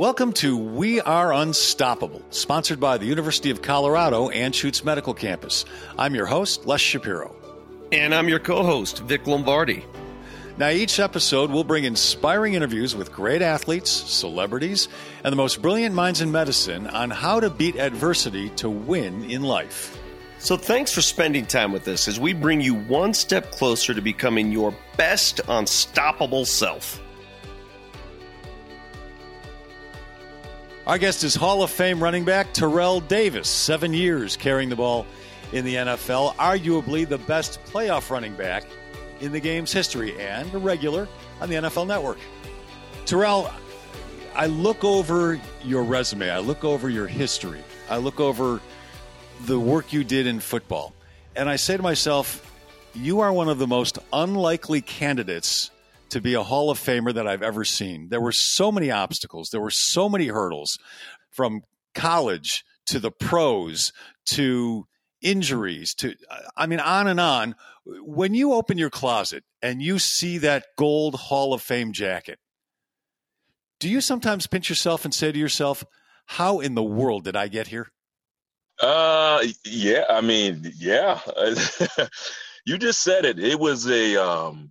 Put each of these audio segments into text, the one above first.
Welcome to We Are Unstoppable, sponsored by the University of Colorado Anschutz Medical Campus. I'm your host, Les Shapiro. And I'm your co host, Vic Lombardi. Now, each episode will bring inspiring interviews with great athletes, celebrities, and the most brilliant minds in medicine on how to beat adversity to win in life. So, thanks for spending time with us as we bring you one step closer to becoming your best unstoppable self. Our guest is Hall of Fame running back Terrell Davis, seven years carrying the ball in the NFL, arguably the best playoff running back in the game's history, and a regular on the NFL Network. Terrell, I look over your resume, I look over your history, I look over the work you did in football. And I say to myself, you are one of the most unlikely candidates to be a Hall of Famer that I've ever seen. There were so many obstacles, there were so many hurdles from college to the pros to injuries to, I mean, on and on. When you open your closet and you see that gold Hall of Fame jacket, do you sometimes pinch yourself and say to yourself, how in the world did I get here? Uh, yeah. I mean, yeah. you just said it. It was a um,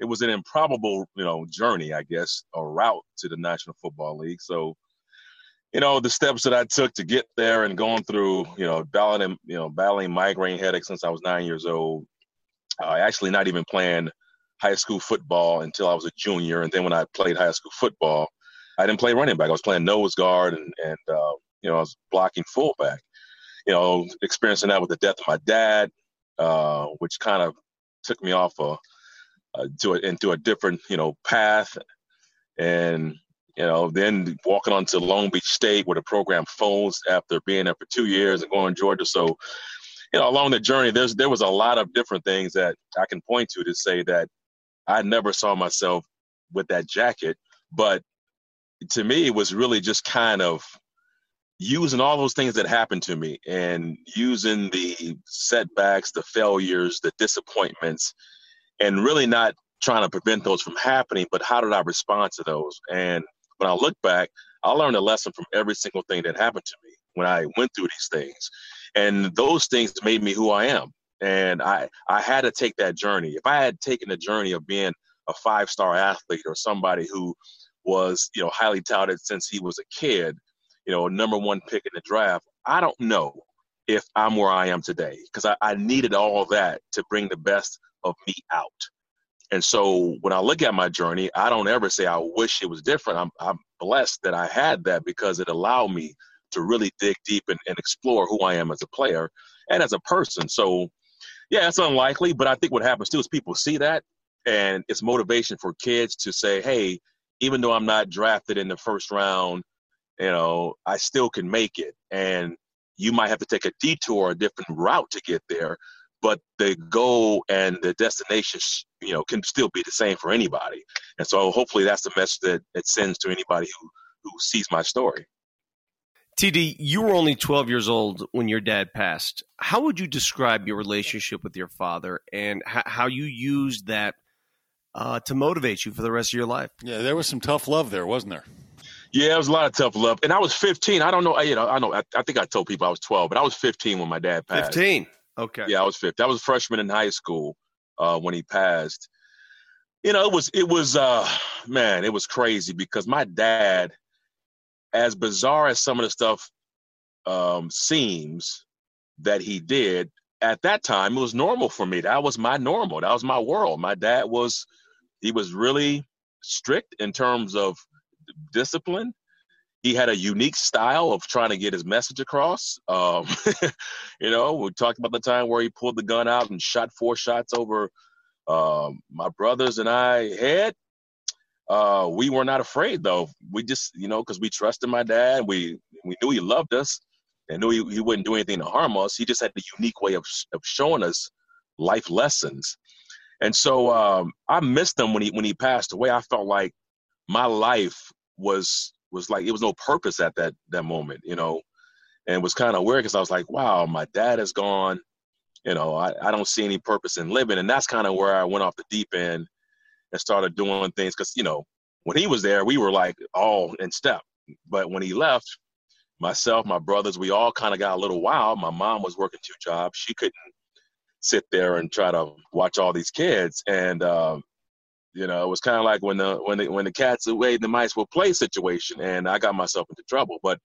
it was an improbable, you know, journey, I guess, a route to the National Football League. So, you know, the steps that I took to get there and going through, you know, battling, you know, battling migraine headaches since I was nine years old. Uh, actually, not even playing high school football until I was a junior, and then when I played high school football, I didn't play running back. I was playing nose guard and and uh, you know I was blocking fullback you know, experiencing that with the death of my dad, uh, which kind of took me off a, a to a, into a different, you know, path. And, you know, then walking on to Long Beach State where the program folds after being there for two years and going to Georgia. So, you know, along the journey, there's there was a lot of different things that I can point to to say that I never saw myself with that jacket. But to me, it was really just kind of using all those things that happened to me and using the setbacks, the failures, the disappointments, and really not trying to prevent those from happening, but how did I respond to those? And when I look back, I learned a lesson from every single thing that happened to me when I went through these things. And those things made me who I am. And I, I had to take that journey. If I had taken the journey of being a five star athlete or somebody who was, you know, highly touted since he was a kid, you know, number one pick in the draft, I don't know if I'm where I am today because I, I needed all that to bring the best of me out. And so when I look at my journey, I don't ever say I wish it was different. I'm, I'm blessed that I had that because it allowed me to really dig deep and, and explore who I am as a player and as a person. So, yeah, it's unlikely, but I think what happens too is people see that and it's motivation for kids to say, hey, even though I'm not drafted in the first round, you know, I still can make it. And you might have to take a detour, a different route to get there, but the goal and the destination, you know, can still be the same for anybody. And so hopefully that's the message that it sends to anybody who, who sees my story. TD, you were only 12 years old when your dad passed. How would you describe your relationship with your father and how you used that uh, to motivate you for the rest of your life? Yeah, there was some tough love there, wasn't there? Yeah, it was a lot of tough love. And I was 15. I don't know. You know, I know. I, I, think I told people I was 12, but I was 15 when my dad passed. 15. Okay. Yeah, I was 15. I was a freshman in high school uh, when he passed. You know, it was it was uh man, it was crazy because my dad, as bizarre as some of the stuff um, seems that he did at that time, it was normal for me. That was my normal. That was my world. My dad was he was really strict in terms of discipline. He had a unique style of trying to get his message across. Um, you know, we talked about the time where he pulled the gun out and shot four shots over um, my brothers and I head. Uh, we were not afraid though. We just, you know, because we trusted my dad. We we knew he loved us and knew he, he wouldn't do anything to harm us. He just had the unique way of of showing us life lessons. And so um, I missed him when he when he passed away. I felt like my life was was like it was no purpose at that that moment, you know, and it was kind of weird because I was like, wow, my dad is gone, you know, I, I don't see any purpose in living, and that's kind of where I went off the deep end and started doing things because you know when he was there, we were like all in step, but when he left, myself, my brothers, we all kind of got a little wild. My mom was working two jobs; she couldn't sit there and try to watch all these kids, and um, you know, it was kind of like when the when the when the cats away, the mice will play situation, and I got myself into trouble. But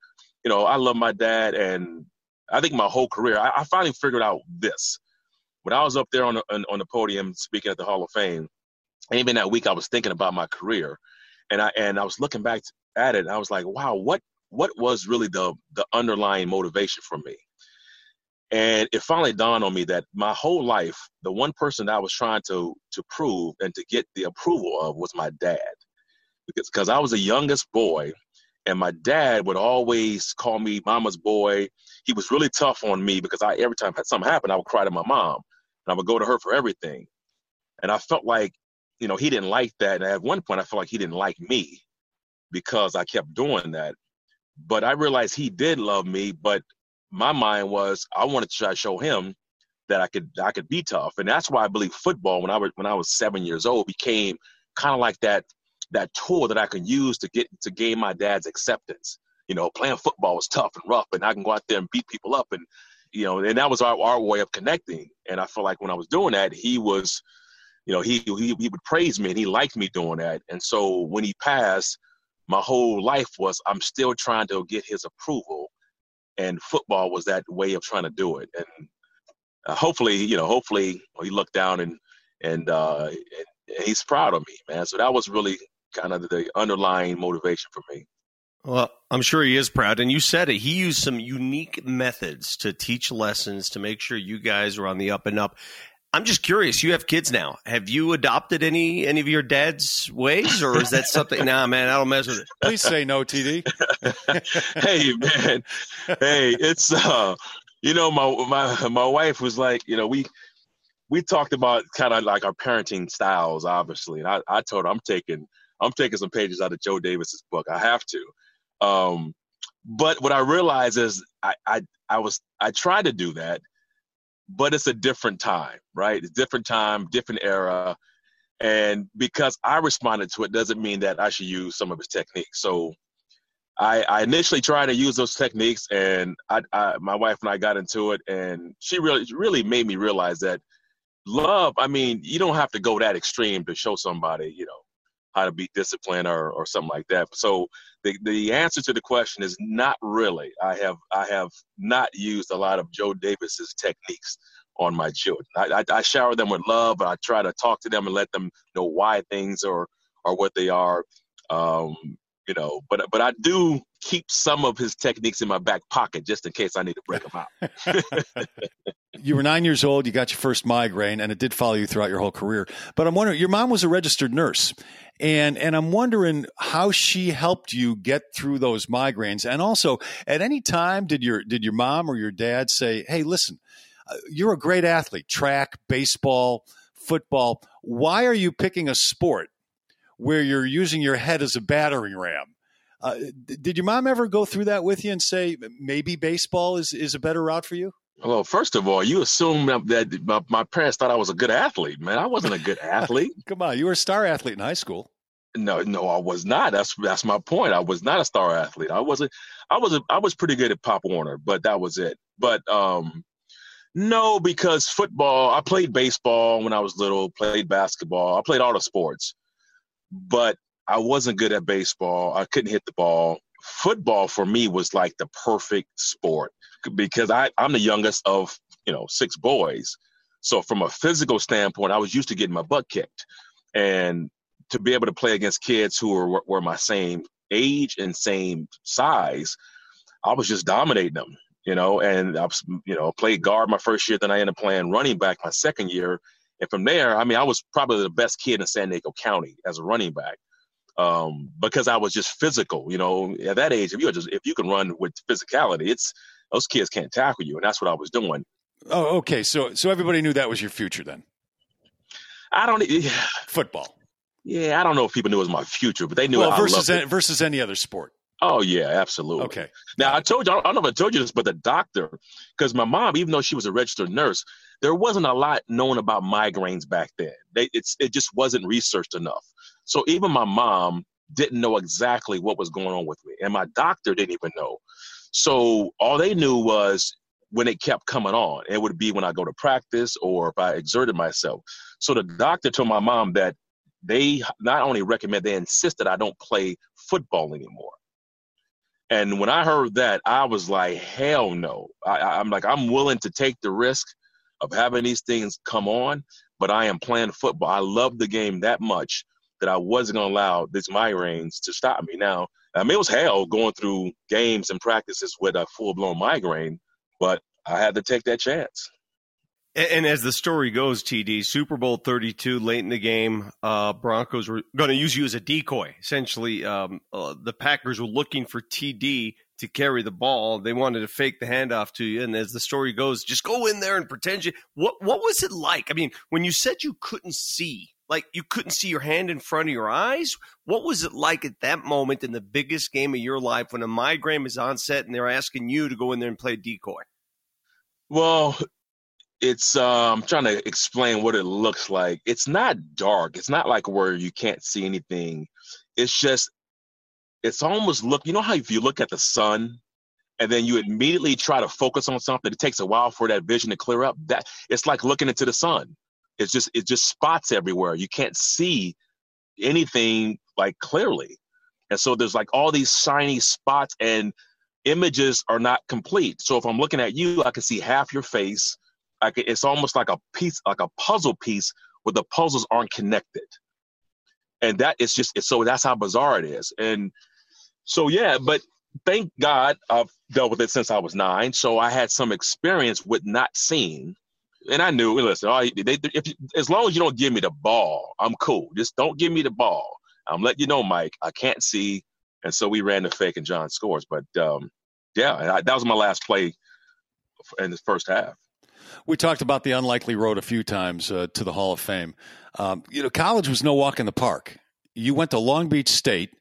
you know, I love my dad, and I think my whole career, I, I finally figured out this when I was up there on the, on, on the podium speaking at the Hall of Fame. Even that week, I was thinking about my career, and I and I was looking back at it, and I was like, wow, what what was really the the underlying motivation for me? And it finally dawned on me that my whole life, the one person I was trying to to prove and to get the approval of was my dad, because because I was the youngest boy, and my dad would always call me mama's boy. He was really tough on me because I every time something happened, I would cry to my mom, and I would go to her for everything. And I felt like you know, he didn't like that. And at one point, I felt like he didn't like me because I kept doing that. But I realized he did love me. But my mind was I wanted to try to show him that I could I could be tough, and that's why I believe football when I was when I was seven years old became kind of like that that tool that I could use to get to gain my dad's acceptance. You know, playing football was tough and rough, and I can go out there and beat people up, and you know, and that was our, our way of connecting. And I felt like when I was doing that, he was you know, he, he he would praise me and he liked me doing that. And so when he passed, my whole life was I'm still trying to get his approval, and football was that way of trying to do it. And uh, hopefully, you know, hopefully he looked down and and, uh, and he's proud of me, man. So that was really kind of the underlying motivation for me. Well, I'm sure he is proud. And you said it. He used some unique methods to teach lessons to make sure you guys are on the up and up. I'm just curious. You have kids now. Have you adopted any any of your dad's ways, or is that something? nah, man, I don't mess with it. Please say no, TD. hey, man. Hey, it's uh, you know, my my my wife was like, you know, we we talked about kind of like our parenting styles, obviously, and I I told her I'm taking I'm taking some pages out of Joe Davis's book. I have to. Um, but what I realized is I I I was I tried to do that but it's a different time, right? It's different time, different era. And because I responded to it doesn't mean that I should use some of his techniques. So I, I initially tried to use those techniques and I, I, my wife and I got into it and she really really made me realize that love, I mean, you don't have to go that extreme to show somebody, you know, how to be disciplined or, or something like that. So the, the answer to the question is not really. I have I have not used a lot of Joe Davis's techniques on my children. I, I, I shower them with love, I try to talk to them and let them know why things are are what they are. Um, you know, but but I do keep some of his techniques in my back pocket just in case I need to break them out. you were nine years old. You got your first migraine, and it did follow you throughout your whole career. But I'm wondering, your mom was a registered nurse, and and I'm wondering how she helped you get through those migraines. And also, at any time, did your did your mom or your dad say, "Hey, listen, uh, you're a great athlete, track, baseball, football. Why are you picking a sport where you're using your head as a battering ram?" Uh, did your mom ever go through that with you and say maybe baseball is, is a better route for you? Well, first of all, you assume that my, my parents thought I was a good athlete, man. I wasn't a good athlete. Come on, you were a star athlete in high school. No, no, I was not. That's that's my point. I was not a star athlete. I wasn't. I was. A, I was pretty good at Pop Warner, but that was it. But um, no, because football. I played baseball when I was little. Played basketball. I played all the sports, but I wasn't good at baseball. I couldn't hit the ball. Football for me was like the perfect sport because I, I'm the youngest of, you know, six boys. So from a physical standpoint, I was used to getting my butt kicked. And to be able to play against kids who were, were my same age and same size, I was just dominating them, you know, and I was, you know, played guard my first year. Then I ended up playing running back my second year. And from there, I mean, I was probably the best kid in San Diego County as a running back um, because I was just physical. You know, at that age, if you just if you can run with physicality, it's those kids can't tackle you, and that's what I was doing. Oh, okay. So so everybody knew that was your future then. I don't yeah. football. Yeah, I don't know if people knew it was my future, but they knew well, versus any, versus any other sport. Oh yeah, absolutely. Okay. Now I told you I don't know if I told you this, but the doctor, because my mom, even though she was a registered nurse, there wasn't a lot known about migraines back then. They, it's it just wasn't researched enough. So even my mom, didn't know exactly what was going on with me, and my doctor didn't even know. So all they knew was when it kept coming on. It would be when I go to practice or if I exerted myself. So the doctor told my mom that they not only recommend, they insist that I don't play football anymore. And when I heard that, I was like, hell no. I, am like, I'm willing to take the risk of having these things come on, but I am playing football. I love the game that much that I wasn't going to allow these migraines to stop me. Now, I mean, it was hell going through games and practices with a full blown migraine, but I had to take that chance. And, as the story goes, TD, Super Bowl 32, late in the game, uh, Broncos were going to use you as a decoy. Essentially, um, uh, the Packers were looking for TD to carry the ball. They wanted to fake the handoff to you. And as the story goes, just go in there and pretend you. What, what was it like? I mean, when you said you couldn't see, like you couldn't see your hand in front of your eyes, what was it like at that moment in the biggest game of your life when a migraine is on set and they're asking you to go in there and play decoy? Well, it's uh, I'm trying to explain what it looks like. It's not dark. It's not like where you can't see anything. It's just it's almost look. You know how if you look at the sun and then you immediately try to focus on something, it takes a while for that vision to clear up. That it's like looking into the sun. It's just it just spots everywhere. You can't see anything like clearly, and so there's like all these shiny spots and images are not complete. So if I'm looking at you, I can see half your face. like it's almost like a piece, like a puzzle piece where the puzzles aren't connected. And that is just, so that's how bizarre it is. And so, yeah, but thank God I've dealt with it since I was nine. So I had some experience with not seeing. And I knew, listen, all, they, if, as long as you don't give me the ball, I'm cool. Just don't give me the ball. I'm letting you know, Mike, I can't see. And so we ran the fake and John scores. But um, yeah, I, that was my last play in the first half. We talked about the unlikely road a few times uh, to the Hall of Fame. Um, you know, college was no walk in the park. You went to Long Beach State.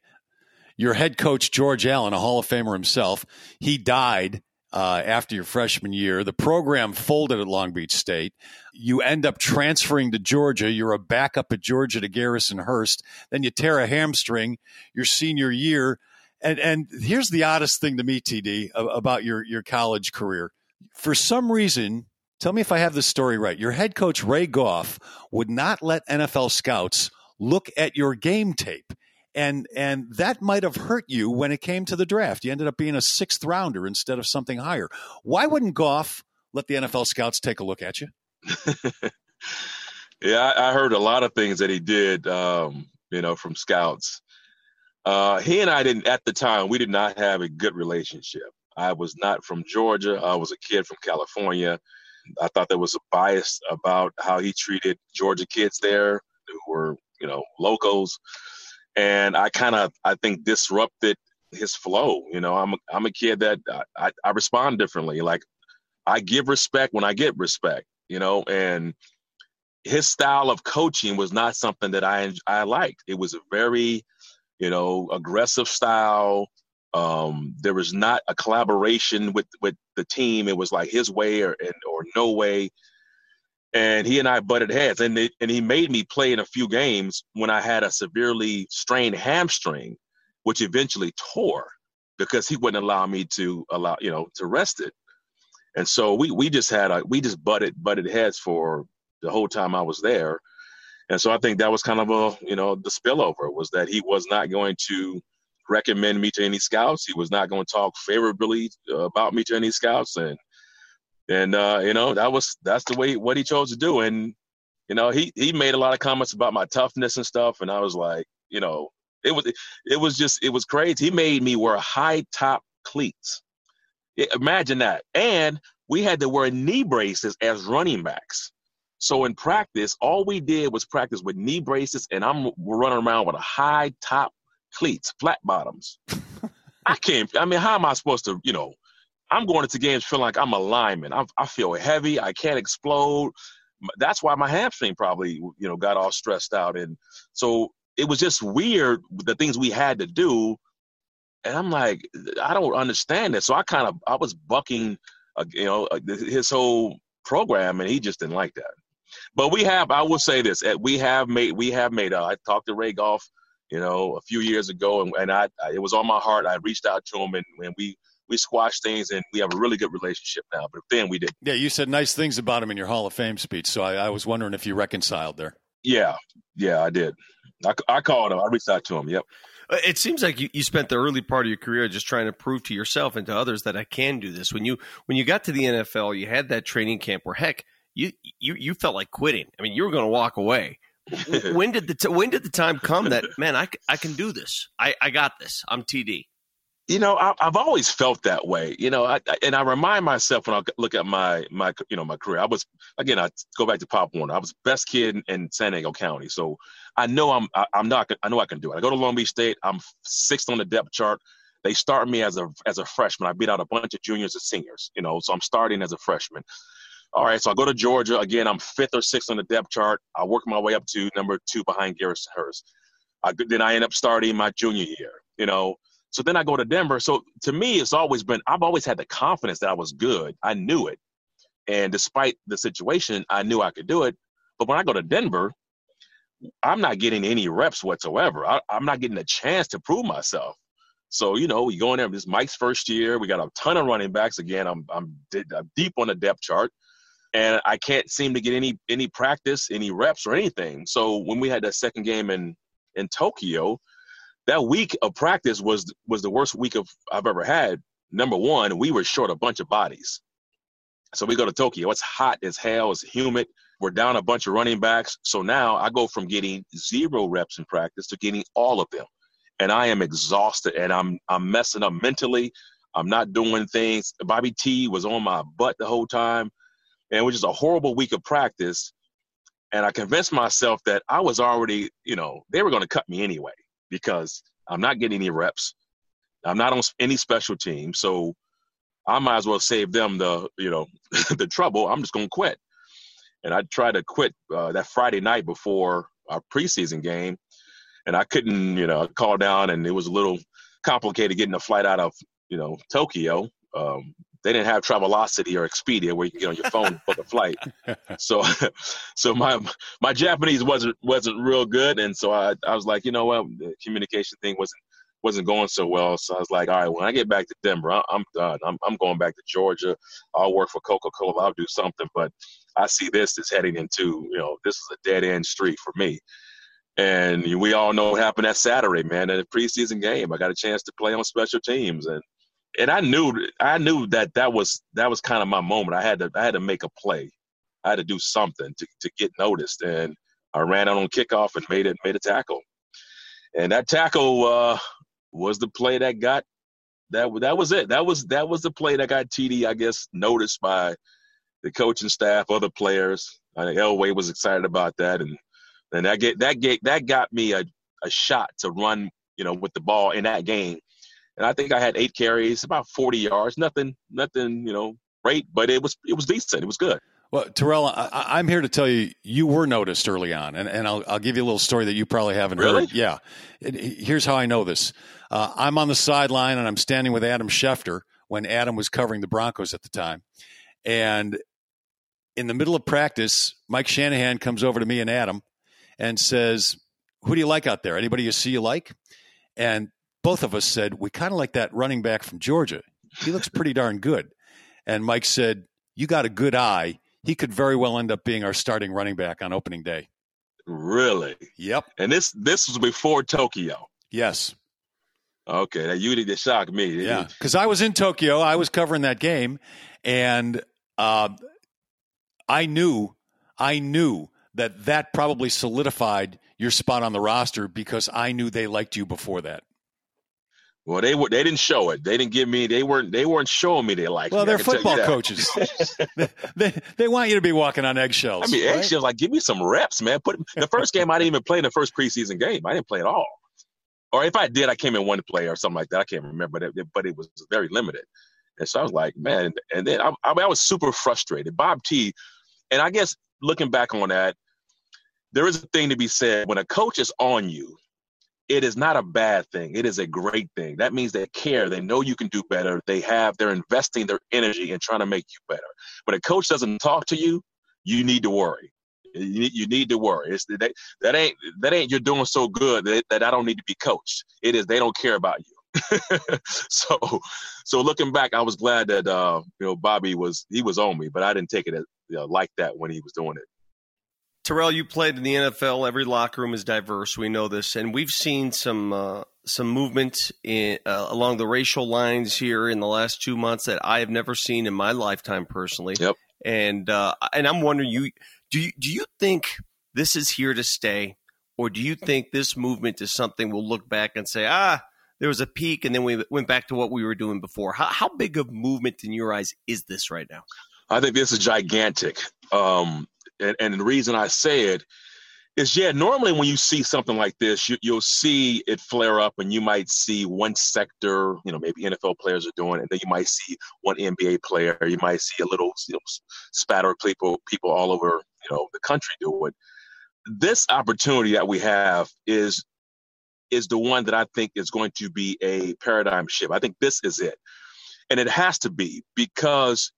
Your head coach, George Allen, a Hall of Famer himself, he died uh, after your freshman year. The program folded at Long Beach State. You end up transferring to Georgia. You're a backup at Georgia to Garrison Hearst. Then you tear a hamstring your senior year. And and here's the oddest thing to me, TD, about your your college career. For some reason, tell me if I have this story right. Your head coach Ray Goff would not let NFL scouts look at your game tape. And and that might have hurt you when it came to the draft. You ended up being a sixth rounder instead of something higher. Why wouldn't Goff let the NFL scouts take a look at you? yeah, I, I, heard a lot of things that he did, um, you know, from scouts. Uh, he and I didn't at the time. We did not have a good relationship. I was not from Georgia. I was a kid from California. I thought there was a bias about how he treated Georgia kids there who were, you know, locals, and I kind of I think disrupted his flow. You know, I'm a, I'm a kid that I, I respond differently. Like I give respect when I get respect. You know, and his style of coaching was not something that I I liked. It was a very you know, aggressive style. Um, there was not a collaboration with with the team. It was like his way or or no way. And he and I butted heads, and it, and he made me play in a few games when I had a severely strained hamstring, which eventually tore because he wouldn't allow me to allow you know to rest it. And so we we just had a we just butted butted heads for the whole time I was there. And so I think that was kind of a, you know, the spillover was that he was not going to recommend me to any scouts. He was not going to talk favorably uh, about me to any scouts. And, and, uh, you know, that was, that's the way, what he chose to do. And, you know, he, he made a lot of comments about my toughness and stuff. And I was like, you know, it was, it was just, it was crazy. He made me wear high top cleats. Imagine that. And we had to wear knee braces as running backs. So in practice, all we did was practice with knee braces, and I'm running around with a high top cleats, flat bottoms. I can't. I mean, how am I supposed to? You know, I'm going into games feeling like I'm a lineman. I, I feel heavy. I can't explode. That's why my hamstring probably, you know, got all stressed out. And so it was just weird the things we had to do. And I'm like, I don't understand it. So I kind of, I was bucking, uh, you know, uh, his whole program, and he just didn't like that. But we have, I will say this: we have made, we have made. Uh, I talked to Ray Goff, you know, a few years ago, and, and I, I, it was on my heart. I reached out to him, and, and we we squashed things, and we have a really good relationship now. But then we did. Yeah, you said nice things about him in your Hall of Fame speech, so I, I was wondering if you reconciled there. Yeah, yeah, I did. I, I called him. I reached out to him. Yep. Uh, it seems like you, you spent the early part of your career just trying to prove to yourself and to others that I can do this. When you when you got to the NFL, you had that training camp where heck, you you you felt like quitting. I mean, you were going to walk away. when did the t- when did the time come that man I, I can do this? I, I got this. I'm TD. You know, I, have always felt that way. You know, I, and I remind myself when I look at my my you know my career. I was again. I go back to Pop Warner. I was best kid in, in San Diego County, so I know I'm I, am i am not. I know I can do it. I go to Long Beach State. I'm sixth on the depth chart. They start me as a as a freshman. I beat out a bunch of juniors and seniors. You know, so I'm starting as a freshman. All right, so I go to Georgia again. I'm fifth or sixth on the depth chart. I work my way up to number two behind Garrison Hearst. I, then I end up starting my junior year. You know, so then I go to Denver. So to me, it's always been, I've always had the confidence that I was good. I knew it. And despite the situation, I knew I could do it. But when I go to Denver, I'm not getting any reps whatsoever. I, am not getting a chance to prove myself. So, you know, we go in there, this is Mike's first year. We got a ton of running backs. Again, I'm, I'm, I'm deep on the depth chart and I can't seem to get any, any practice, any reps or anything. So when we had that second game in, in Tokyo, that week of practice was was the worst week of I've ever had. Number one, we were short a bunch of bodies. So we go to Tokyo. It's hot as hell. It's humid. We're down a bunch of running backs. So now I go from getting zero reps in practice to getting all of them. And I am exhausted and I'm I'm messing up mentally. I'm not doing things. Bobby T was on my butt the whole time. And it was just a horrible week of practice. And I convinced myself that I was already, you know, they were going to cut me anyway because I'm not getting any reps. I'm not on any special team, so I might as well save them the you know the trouble. I'm just gonna quit, and I tried to quit uh, that Friday night before our preseason game, and I couldn't you know call down, and it was a little complicated getting a flight out of you know Tokyo. Um, they didn't have Travelocity or Expedia where you get on your phone book a flight. So, so my my Japanese wasn't wasn't real good, and so I I was like, you know what, the communication thing wasn't wasn't going so well. So I was like, all right, when I get back to Denver, I, I'm done. I'm I'm going back to Georgia. I'll work for Coca Cola. I'll do something. But I see this as heading into you know this is a dead end street for me. And we all know what happened that Saturday, man. In the preseason game, I got a chance to play on special teams, and and I knew I knew that that was that was kind of my moment. I had to I had to make a play. I had to do something to, to get noticed, and I ran out on kickoff and made it made a tackle. And that tackle uh, was the play that got that that was it. That was that was the play that got TD, I guess, noticed by the coaching staff, other players. I think Elway was excited about that, and and that get that get that got me a, a shot to run, you know, with the ball in that game and I think I had eight carries, about 40 yards. Nothing, nothing, you know, great, but it was it was decent. It was good. Well, Terrell, I, am here to tell you, you were noticed early on, and, and I'll, I'll give you a little story that you probably haven't really? heard. Yeah, it, here's how I know this. Uh, I'm on the sideline, and I'm standing with Adam Schefter when Adam was covering the Broncos at the time, and in the middle of practice, Mike Shanahan comes over to me and Adam and says, "Who do you like out there? Anybody you see you like?" And both of us said, we kind of like that running back from Georgia. He looks pretty darn good. And Mike said, You got a good eye. He could very well end up being our starting running back on opening day. Really? Yep. And this this was before Tokyo. Yes. Okay, that you did shock me. Yeah, because I was in Tokyo. I was covering that game, and uh, I knew, I knew that that probably solidified your spot on the roster because I knew they liked you before that. Well, they were. They didn't show it. They didn't give me. They weren't. They weren't showing me they like. Well, they're football coaches. they, they, they want you to be walking on eggshells. I mean, right? eggshells. Like, give me some reps, man. Put the first game. I didn't even play in the first preseason game. I didn't play at all. Or if I did, I came in one play or something like that. I can't remember, but it, but it was very limited. And so I was like, man. And then I, I, I was super frustrated. Bob T. And I guess looking back on that, there is a thing to be said when a coach is on you it is not a bad thing. It is a great thing. That means they care. They know you can do better. They have, they're investing their energy in trying to make you better. But a coach doesn't talk to you, you need to worry. You, you need to worry. It's that that ain't that ain't you're doing so good that, that I don't need to be coached. It is they don't care about you. so so looking back, I was glad that uh, you know Bobby was he was on me, but I didn't take it as, you know, like that when he was doing it. Terrell, you played in the NFL. Every locker room is diverse. We know this, and we've seen some uh, some movement in, uh, along the racial lines here in the last two months that I have never seen in my lifetime personally. Yep. And uh, and I'm wondering, you do you do you think this is here to stay, or do you think this movement is something we'll look back and say, ah, there was a peak, and then we went back to what we were doing before? How, how big of movement in your eyes is this right now? I think this is gigantic. Um, and, and the reason I say it is, yeah, normally when you see something like this, you, you'll see it flare up and you might see one sector, you know, maybe NFL players are doing it, and then you might see one NBA player, you might see a little you know, spatter of people, people all over, you know, the country do it. This opportunity that we have is is the one that I think is going to be a paradigm shift. I think this is it. And it has to be because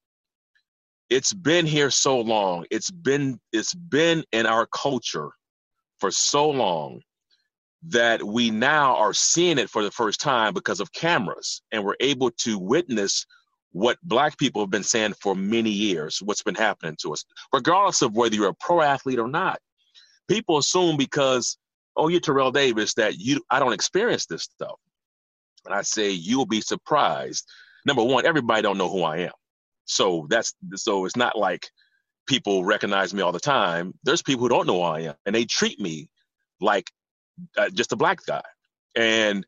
it's been here so long. It's been it's been in our culture for so long that we now are seeing it for the first time because of cameras and we're able to witness what black people have been saying for many years what's been happening to us regardless of whether you're a pro athlete or not. People assume because oh you're terrell davis that you i don't experience this stuff. And i say you'll be surprised. Number one everybody don't know who i am so that's so it's not like people recognize me all the time. There's people who don't know who I am, and they treat me like uh, just a black guy. And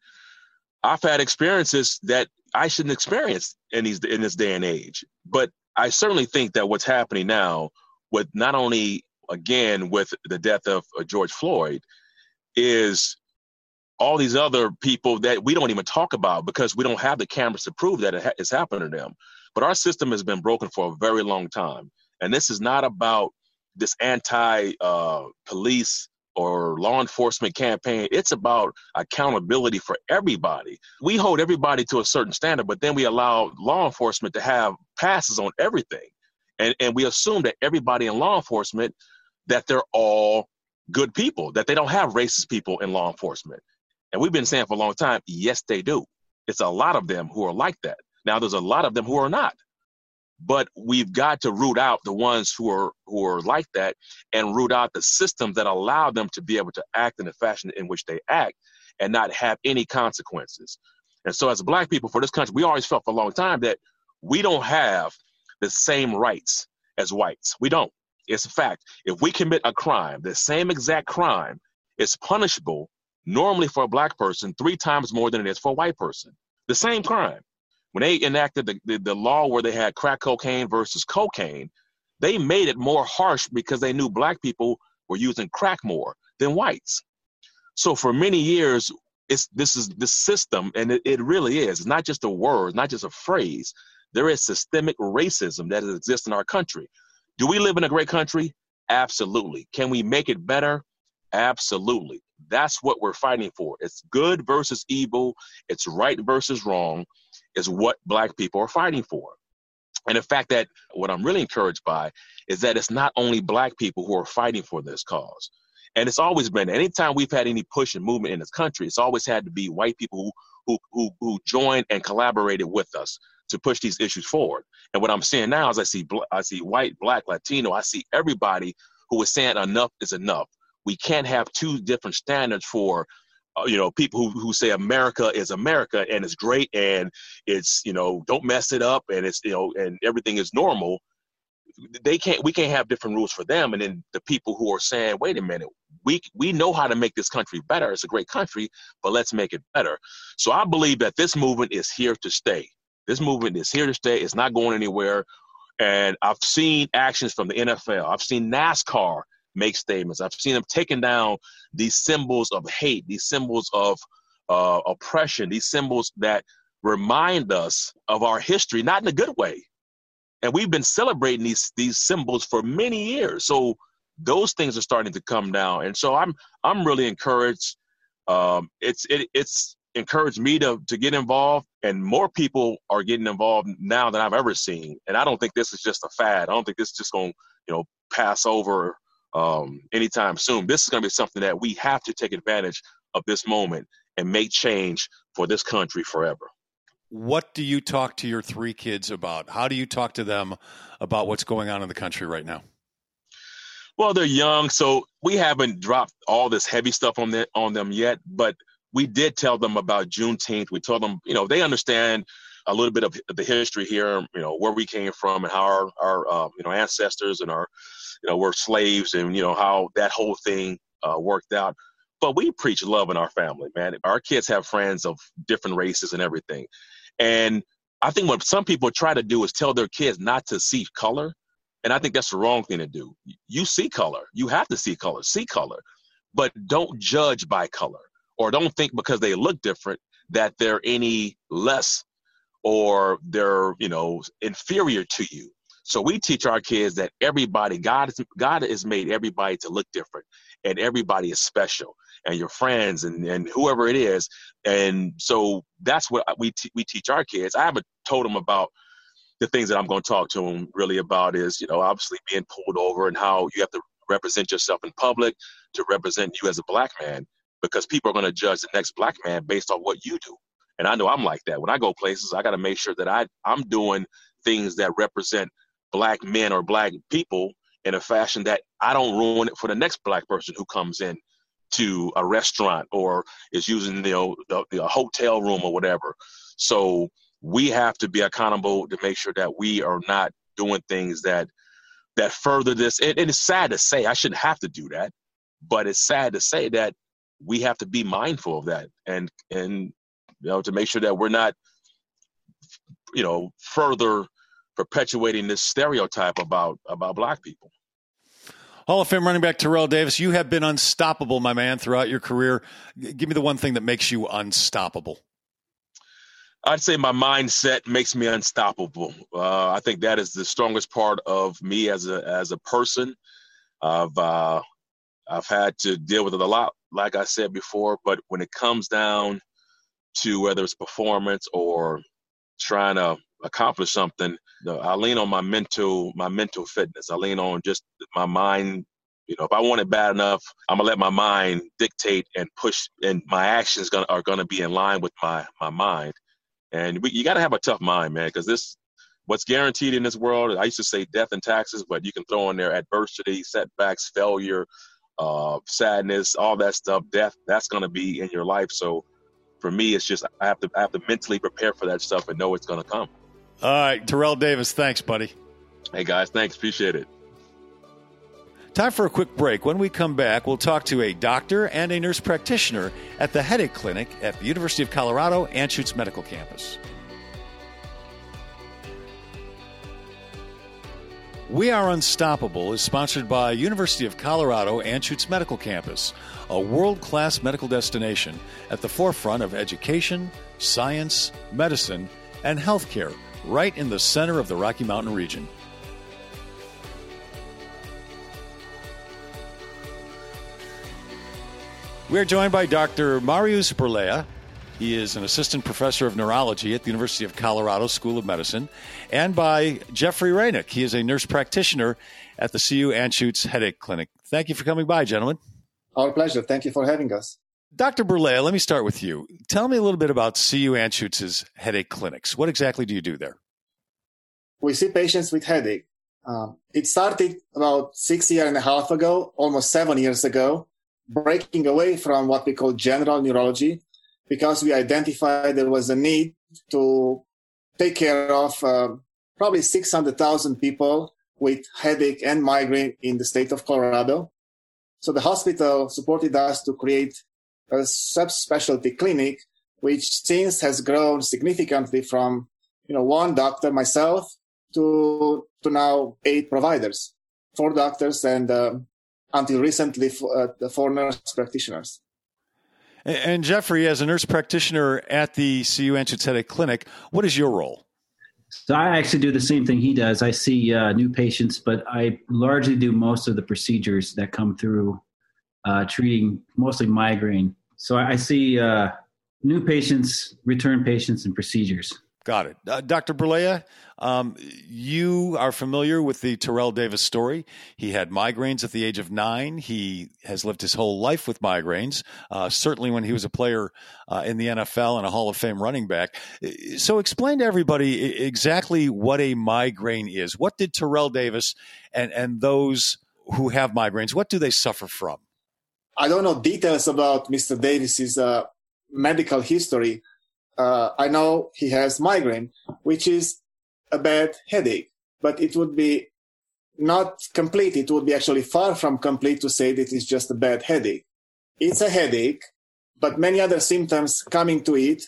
I've had experiences that I shouldn't experience in these in this day and age. But I certainly think that what's happening now, with not only again with the death of uh, George Floyd, is all these other people that we don't even talk about because we don't have the cameras to prove that it ha- it's happened to them. But our system has been broken for a very long time. And this is not about this anti uh, police or law enforcement campaign. It's about accountability for everybody. We hold everybody to a certain standard, but then we allow law enforcement to have passes on everything. And, and we assume that everybody in law enforcement, that they're all good people, that they don't have racist people in law enforcement. And we've been saying for a long time, yes, they do. It's a lot of them who are like that. Now, there's a lot of them who are not, but we've got to root out the ones who are who are like that, and root out the systems that allow them to be able to act in the fashion in which they act, and not have any consequences. And so, as black people for this country, we always felt for a long time that we don't have the same rights as whites. We don't. It's a fact. If we commit a crime, the same exact crime is punishable normally for a black person three times more than it is for a white person. The same crime when they enacted the, the, the law where they had crack cocaine versus cocaine, they made it more harsh because they knew black people were using crack more than whites. So for many years, it's this is the system, and it, it really is. It's not just a word, not just a phrase. There is systemic racism that exists in our country. Do we live in a great country? Absolutely. Can we make it better? Absolutely. That's what we're fighting for. It's good versus evil. It's right versus wrong is what black people are fighting for. And the fact that what I'm really encouraged by is that it's not only black people who are fighting for this cause. And it's always been, anytime we've had any push and movement in this country, it's always had to be white people who, who, who, joined and collaborated with us to push these issues forward. And what I'm seeing now is I see, I see white, black, Latino, I see everybody who is saying enough is enough. We can't have two different standards for Uh, you know people who, who say america is america and it's great and it's you know don't mess it up and it's you know and everything is normal they can't we can't have different rules for them. And then the people who are saying wait a minute we we know how to make this country better. It's a great country but let's make it better. So i believe that this movement is here to stay. This movement is here to stay. It's not going anywhere. And i've seen actions from the nfl i've seen nascar make statements. I've seen them taking down these symbols of hate, these symbols of uh, oppression, these symbols that remind us of our history, not in a good way. And we've been celebrating these these symbols for many years. So those things are starting to come down. And so I'm I'm really encouraged. Um, it's it, it's encouraged me to to get involved, and more people are getting involved now than I've ever seen. And I don't think this is just a fad. I don't think this is just going you know pass over um, anytime soon. This is going to be something that we have to take advantage of this moment and make change for this country forever. What do you talk to your three kids about? How do you talk to them about what's going on in the country right now? Well, they're young, so we haven't dropped all this heavy stuff on them on them yet. But we did tell them about Juneteenth. We told them, you know, they understand a little bit of the history here, you know, where we came from and how our, our uh, you know, ancestors and our, you know, were slaves and, you know, how that whole thing uh, worked out. But we preach love in our family, man. Our kids have friends of different races and everything. And I think what some people try to do is tell their kids not to see color. And I think that's the wrong thing to do. You see color. You have to see color. See color. But don't judge by color or don't think because they look different that they're any less or they're you know inferior to you. So we teach our kids that everybody god god has made everybody to look different and everybody is special and your friends and, and whoever it is. And so that's what we, t- we teach our kids. I haven't told them about the things that i'm going to talk to them really about is you know obviously being pulled over and how you have to represent yourself in public to represent you as a black man because people are going to judge the next black man based on what you do and I know I'm like that. When I go places, I got to make sure that I I'm doing things that represent black men or black people in a fashion that I don't ruin it for the next black person who comes in to a restaurant or is using know, the, the hotel room or whatever. So we have to be accountable to make sure that we are not doing things that that further this. And, and it's sad to say I shouldn't have to do that, but it's sad to say that we have to be mindful of that and and you know, to make sure that we're not, you know, further perpetuating this stereotype about about black people. Hall of Fame running back Terrell Davis, you have been unstoppable, my man, throughout your career. Give me the one thing that makes you unstoppable. I'd say my mindset makes me unstoppable. Uh, I think that is the strongest part of me as a as a person. I've uh, I've had to deal with it a lot, like I said before. But when it comes down to whether it's performance or trying to accomplish something, I lean on my mental my mental fitness. I lean on just my mind. You know, if I want it bad enough, I'm gonna let my mind dictate and push, and my actions gonna, are gonna be in line with my my mind. And we, you got to have a tough mind, man, because this what's guaranteed in this world. I used to say death and taxes, but you can throw in there adversity, setbacks, failure, uh, sadness, all that stuff. Death that's gonna be in your life. So for me, it's just I have to I have to mentally prepare for that stuff and know it's going to come. All right, Terrell Davis, thanks, buddy. Hey guys, thanks, appreciate it. Time for a quick break. When we come back, we'll talk to a doctor and a nurse practitioner at the headache clinic at the University of Colorado Anschutz Medical Campus. We Are Unstoppable is sponsored by University of Colorado Anschutz Medical Campus, a world-class medical destination at the forefront of education, science, medicine, and healthcare right in the center of the Rocky Mountain region. We are joined by Dr. Marius Birlea, he is an assistant professor of neurology at the University of Colorado School of Medicine, and by Jeffrey Rainick. He is a nurse practitioner at the CU Anschutz Headache Clinic. Thank you for coming by, gentlemen. Our pleasure. Thank you for having us. Dr. Birlea, let me start with you. Tell me a little bit about CU Anschutz's headache clinics. What exactly do you do there? We see patients with headache. Um, it started about six years and a half ago, almost seven years ago, breaking away from what we call general neurology because we identified there was a need to take care of uh, probably 600,000 people with headache and migraine in the state of Colorado. So the hospital supported us to create a subspecialty clinic, which since has grown significantly from, you know, one doctor, myself, to, to now eight providers, four doctors and uh, until recently, uh, the four nurse practitioners. And Jeffrey, as a nurse practitioner at the CU Anschutz Headache Clinic, what is your role? So I actually do the same thing he does. I see uh, new patients, but I largely do most of the procedures that come through uh, treating mostly migraine. So I see uh, new patients, return patients, and procedures. Got it. Uh, Dr. Birlea, um, you are familiar with the Terrell Davis story. He had migraines at the age of nine. He has lived his whole life with migraines, uh, certainly when he was a player uh, in the NFL and a Hall of Fame running back. So, explain to everybody exactly what a migraine is. What did Terrell Davis and, and those who have migraines, what do they suffer from? I don't know details about Mr. Davis's uh, medical history uh, I know he has migraine, which is a bad headache, but it would be not complete. It would be actually far from complete to say that it's just a bad headache. It's a headache, but many other symptoms coming to it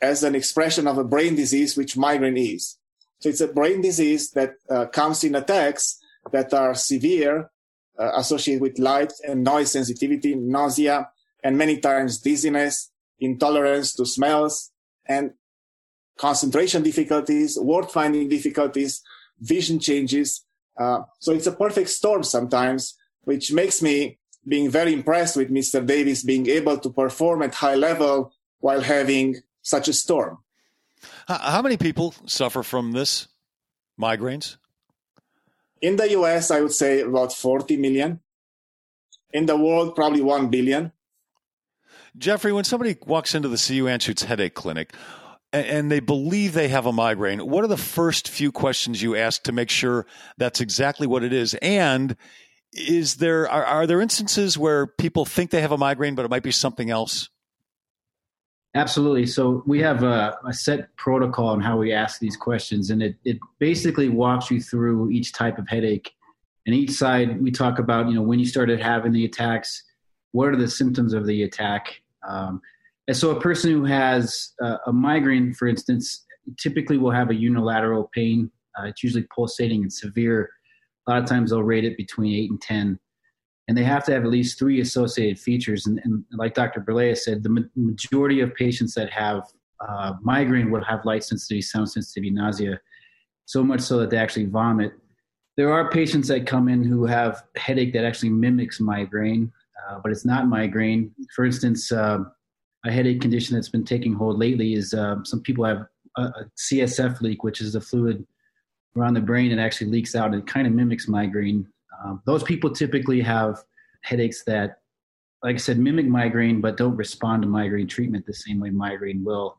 as an expression of a brain disease, which migraine is. So it's a brain disease that uh, comes in attacks that are severe, uh, associated with light and noise sensitivity, nausea, and many times dizziness, intolerance to smells, and concentration difficulties, word finding difficulties, vision changes. Uh, so it's a perfect storm sometimes, which makes me being very impressed with Mr. Davis being able to perform at high level while having such a storm. How many people suffer from this migraines? In the US, I would say about 40 million. In the world, probably 1 billion. Jeffrey, when somebody walks into the CU Anschutz headache clinic and they believe they have a migraine, what are the first few questions you ask to make sure that's exactly what it is? And is there are, are there instances where people think they have a migraine, but it might be something else? Absolutely. So we have a, a, set protocol on how we ask these questions, and it, it basically walks you through each type of headache. And each side, we talk about, you know, when you started having the attacks, what are the symptoms of the attack, um, and so a person who has uh, a migraine, for instance, typically will have a unilateral pain. Uh, it's usually pulsating and severe. A lot of times they'll rate it between 8 and 10. And they have to have at least three associated features. And, and like Dr. Birlea said, the ma- majority of patients that have uh, migraine will have light sensitivity, sound sensitivity, nausea, so much so that they actually vomit. There are patients that come in who have headache that actually mimics migraine, uh, but it's not migraine. For instance, uh, a headache condition that's been taking hold lately is uh, some people have a, a, CSF leak, which is the fluid around the brain and actually leaks out. It kind of mimics migraine. Um, those people typically have headaches that, like I said, mimic migraine but don't respond to migraine treatment the same way migraine will.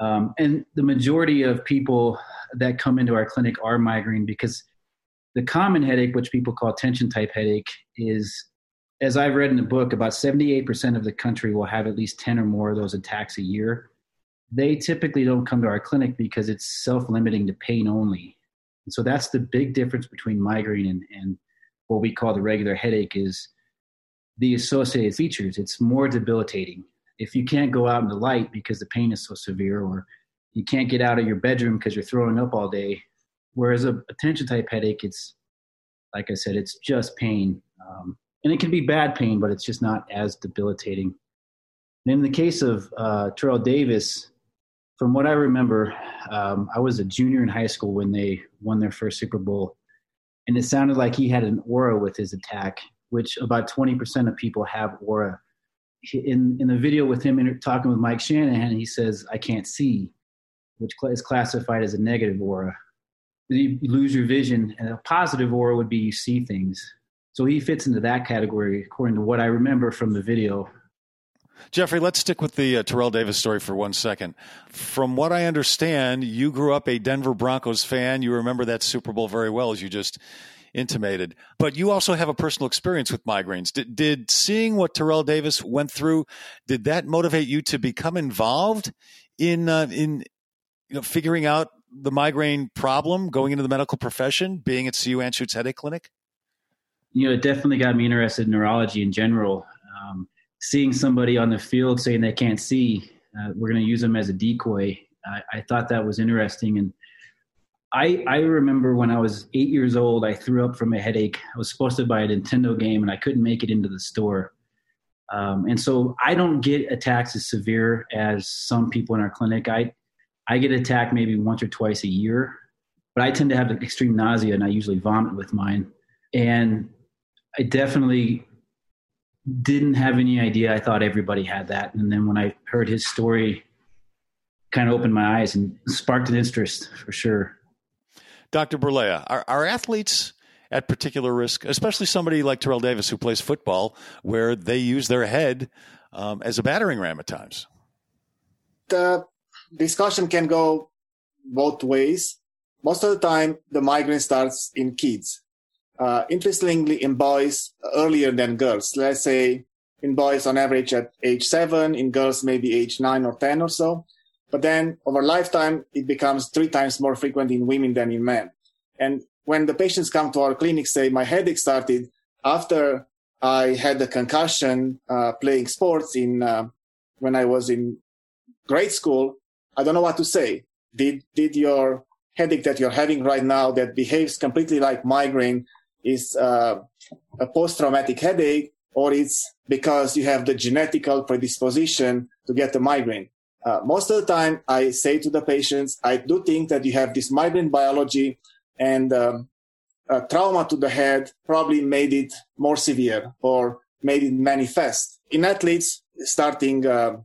Um, and the majority of people that come into our clinic are migraine because the common headache, which people call tension type headache, is as I've read in the book, about 78% of the country will have at least 10 or more of those attacks a year. They typically don't come to our clinic because it's self limiting to pain only. And so that's the big difference between migraine and, and what we call the regular headache is the associated features. It's more debilitating. If you can't go out in the light because the pain is so severe, or you can't get out of your bedroom because you're throwing up all day, whereas a, a tension type headache, it's like I said, it's just pain. Um, and it can be bad pain, but it's just not as debilitating. And in the case of uh, Terrell Davis, from what I remember, um, I was a junior in high school when they won their first Super Bowl, and it sounded like he had an aura with his attack, which about 20% of people have aura. In in the video with him talking with Mike Shanahan, he says, "I can't see," which is classified as a negative aura. You lose your vision, and a positive aura would be you see things. So he fits into that category, according to what I remember from the video. Jeffrey, let's stick with the uh, Terrell Davis story for one second. From what I understand, you grew up a Denver Broncos fan. You remember that Super Bowl very well, as you just intimated. But you also have a personal experience with migraines. Did, did seeing what Terrell Davis went through, did that motivate you to become involved in uh, in you know figuring out the migraine problem, going into the medical profession, being at CU Anschutz Headache Clinic? You know, it definitely got me interested in neurology in general. Um, seeing somebody on the field saying they can't see, uh, we're going to use them as a decoy. I, I, thought that was interesting. And I, I remember when I was eight years old, I threw up from a headache. I was supposed to buy a Nintendo game and I couldn't make it into the store. Um, and so I don't get attacks as severe as some people in our clinic. I, I get attacked maybe once or twice a year, but I tend to have extreme nausea and I usually vomit with mine. And I definitely didn't have any idea. I thought everybody had that. And then when I heard his story, kind of opened my eyes and sparked an interest for sure. Dr. Birlea, are, are athletes at particular risk, especially somebody like Terrell Davis who plays football, where they use their head um, as a battering ram at times? The discussion can go both ways. Most of the time, the migraine starts in kids. Uh, interestingly, in boys earlier than girls. Let's say in boys on average at age seven, in girls maybe age nine or 10 or so. But then over lifetime, it becomes three times more frequent in women than in men. And when the patients come to our clinic, say my headache started after I had a concussion uh, playing sports in uh, when I was in grade school. I don't know what to say. Did did your headache that you're having right now that behaves completely like migraine is uh, a post-traumatic headache, or it's because you have the genetical predisposition to get a migraine? Uh, most of the time, I say to the patients, I do think that you have this migraine biology and um, trauma to the head probably made it more severe or made it manifest. In athletes starting uh,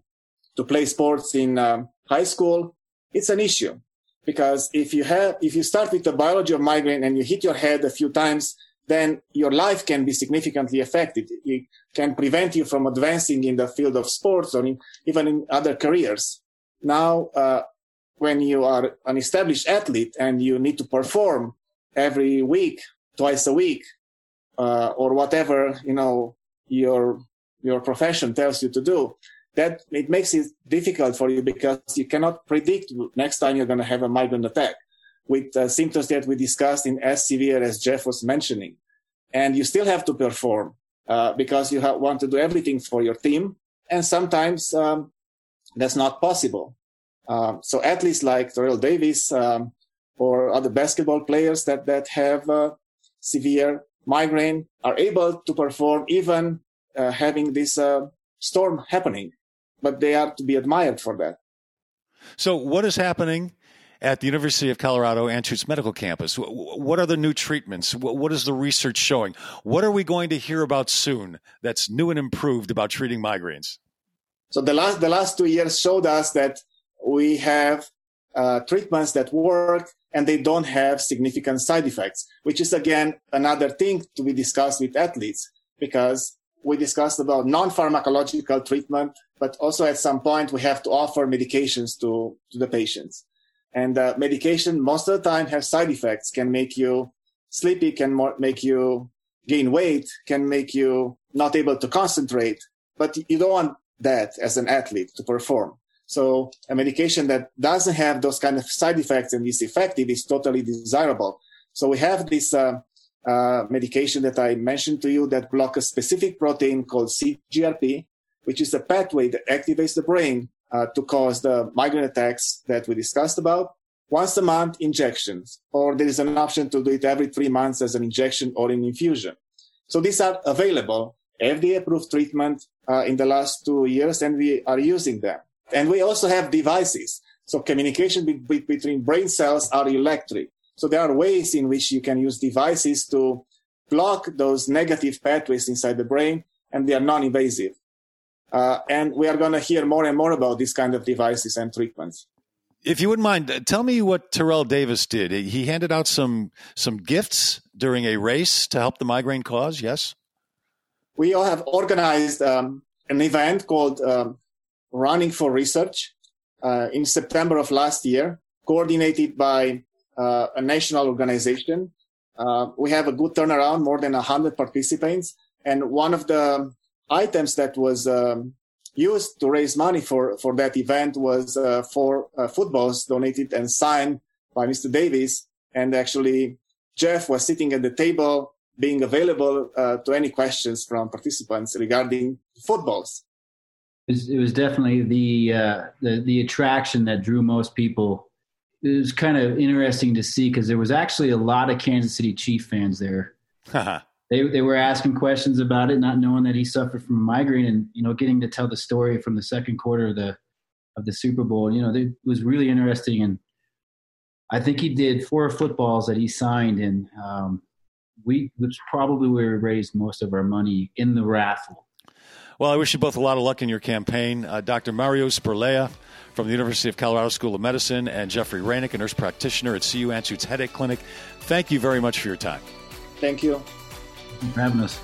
to play sports in uh, high school, it's an issue because if you have if you start with the biology of migraine and you hit your head a few times, then your life can be significantly affected. It can prevent you from advancing in the field of sports or in, even in other careers. Now, uh, when you are an established athlete and you need to perform every week, twice a week, uh, or whatever you know your your profession tells you to do, that it makes it difficult for you because you cannot predict next time you're going to have a migraine attack with uh, symptoms that we discussed in as severe as Jeff was mentioning, and you still have to perform uh, because you want to do everything for your team, and sometimes um, that's not possible. Um, so athletes like Terrell Davis um, or other basketball players that, that have uh, severe migraine are able to perform even uh, having this uh, storm happening, but they are to be admired for that. So, what is happening at the University of Colorado Anschutz Medical Campus? What are the new treatments? What is the research showing? What are we going to hear about soon that's new and improved about treating migraines? So the last the last two years showed us that we have uh, treatments that work and they don't have significant side effects, which is again another thing to be discussed with athletes because we discussed about non-pharmacological treatment, but also at some point we have to offer medications to, to the patients. And uh, medication most of the time have side effects, can make you sleepy, can more, make you gain weight, can make you not able to concentrate, but you don't want that as an athlete to perform. So a medication that doesn't have those kind of side effects and is effective is totally desirable. So we have this uh, uh, medication that I mentioned to you that block a specific protein called CGRP, which is a pathway that activates the brain uh, to cause the migraine attacks that we discussed about. Once a month injections, or there is an option to do it every three months as an injection or an infusion. So these are available, FDA approved treatment uh, in the last two years, and we are using them. And we also have devices. So communication be- be- between brain cells are electric. So there are ways in which you can use devices to block those negative pathways inside the brain, and they are non-invasive. Uh, and we are going to hear more and more about these kind of devices and treatments. If you wouldn't mind, tell me what Terrell Davis did. He handed out some some gifts during a race to help the migraine cause. Yes, we all have organized um, an event called um, running for research uh, in September of last year, coordinated by uh, a national organization. Uh, we have a good turnaround, more than 100 participants. And one of the items that was um, used to raise money for, for that event was uh, four uh, footballs donated and signed by Mr. Davis. And actually, Jeff was sitting at the table being available uh, to any questions from participants regarding footballs was, it was definitely the, uh, the the attraction that drew most people. It was kind of interesting to see because there was actually a lot of Kansas City Chief fans there. they they were asking questions about it, not knowing that he suffered from a migraine, and you know, getting to tell the story from the second quarter of the of the Super Bowl. You know, it was really interesting, and I think he did four footballs that he signed, and um, we which probably where we raised most of our money in the raffle Well, I wish you both a lot of luck in your campaign. Uh, Dr. Mario Birlea from the University of Colorado School of Medicine and Jeffrey Rainick, a nurse practitioner at CU Anschutz Headache Clinic. Thank you very much for your time. Thank you. Thank you for having us.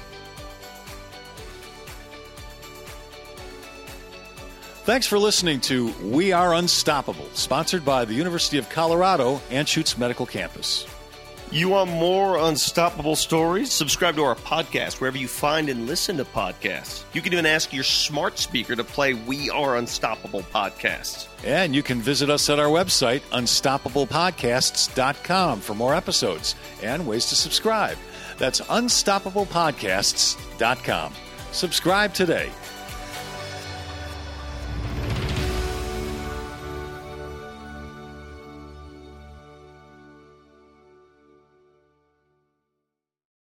Thanks for listening to We Are Unstoppable, sponsored by the University of Colorado Anschutz Medical Campus. You want more unstoppable stories? Subscribe to our podcast wherever you find and listen to podcasts. You can even ask your smart speaker to play We Are Unstoppable podcasts. And you can visit us at our website, unstoppablepodcasts.com, for more episodes and ways to subscribe. That's unstoppablepodcasts.com. Subscribe today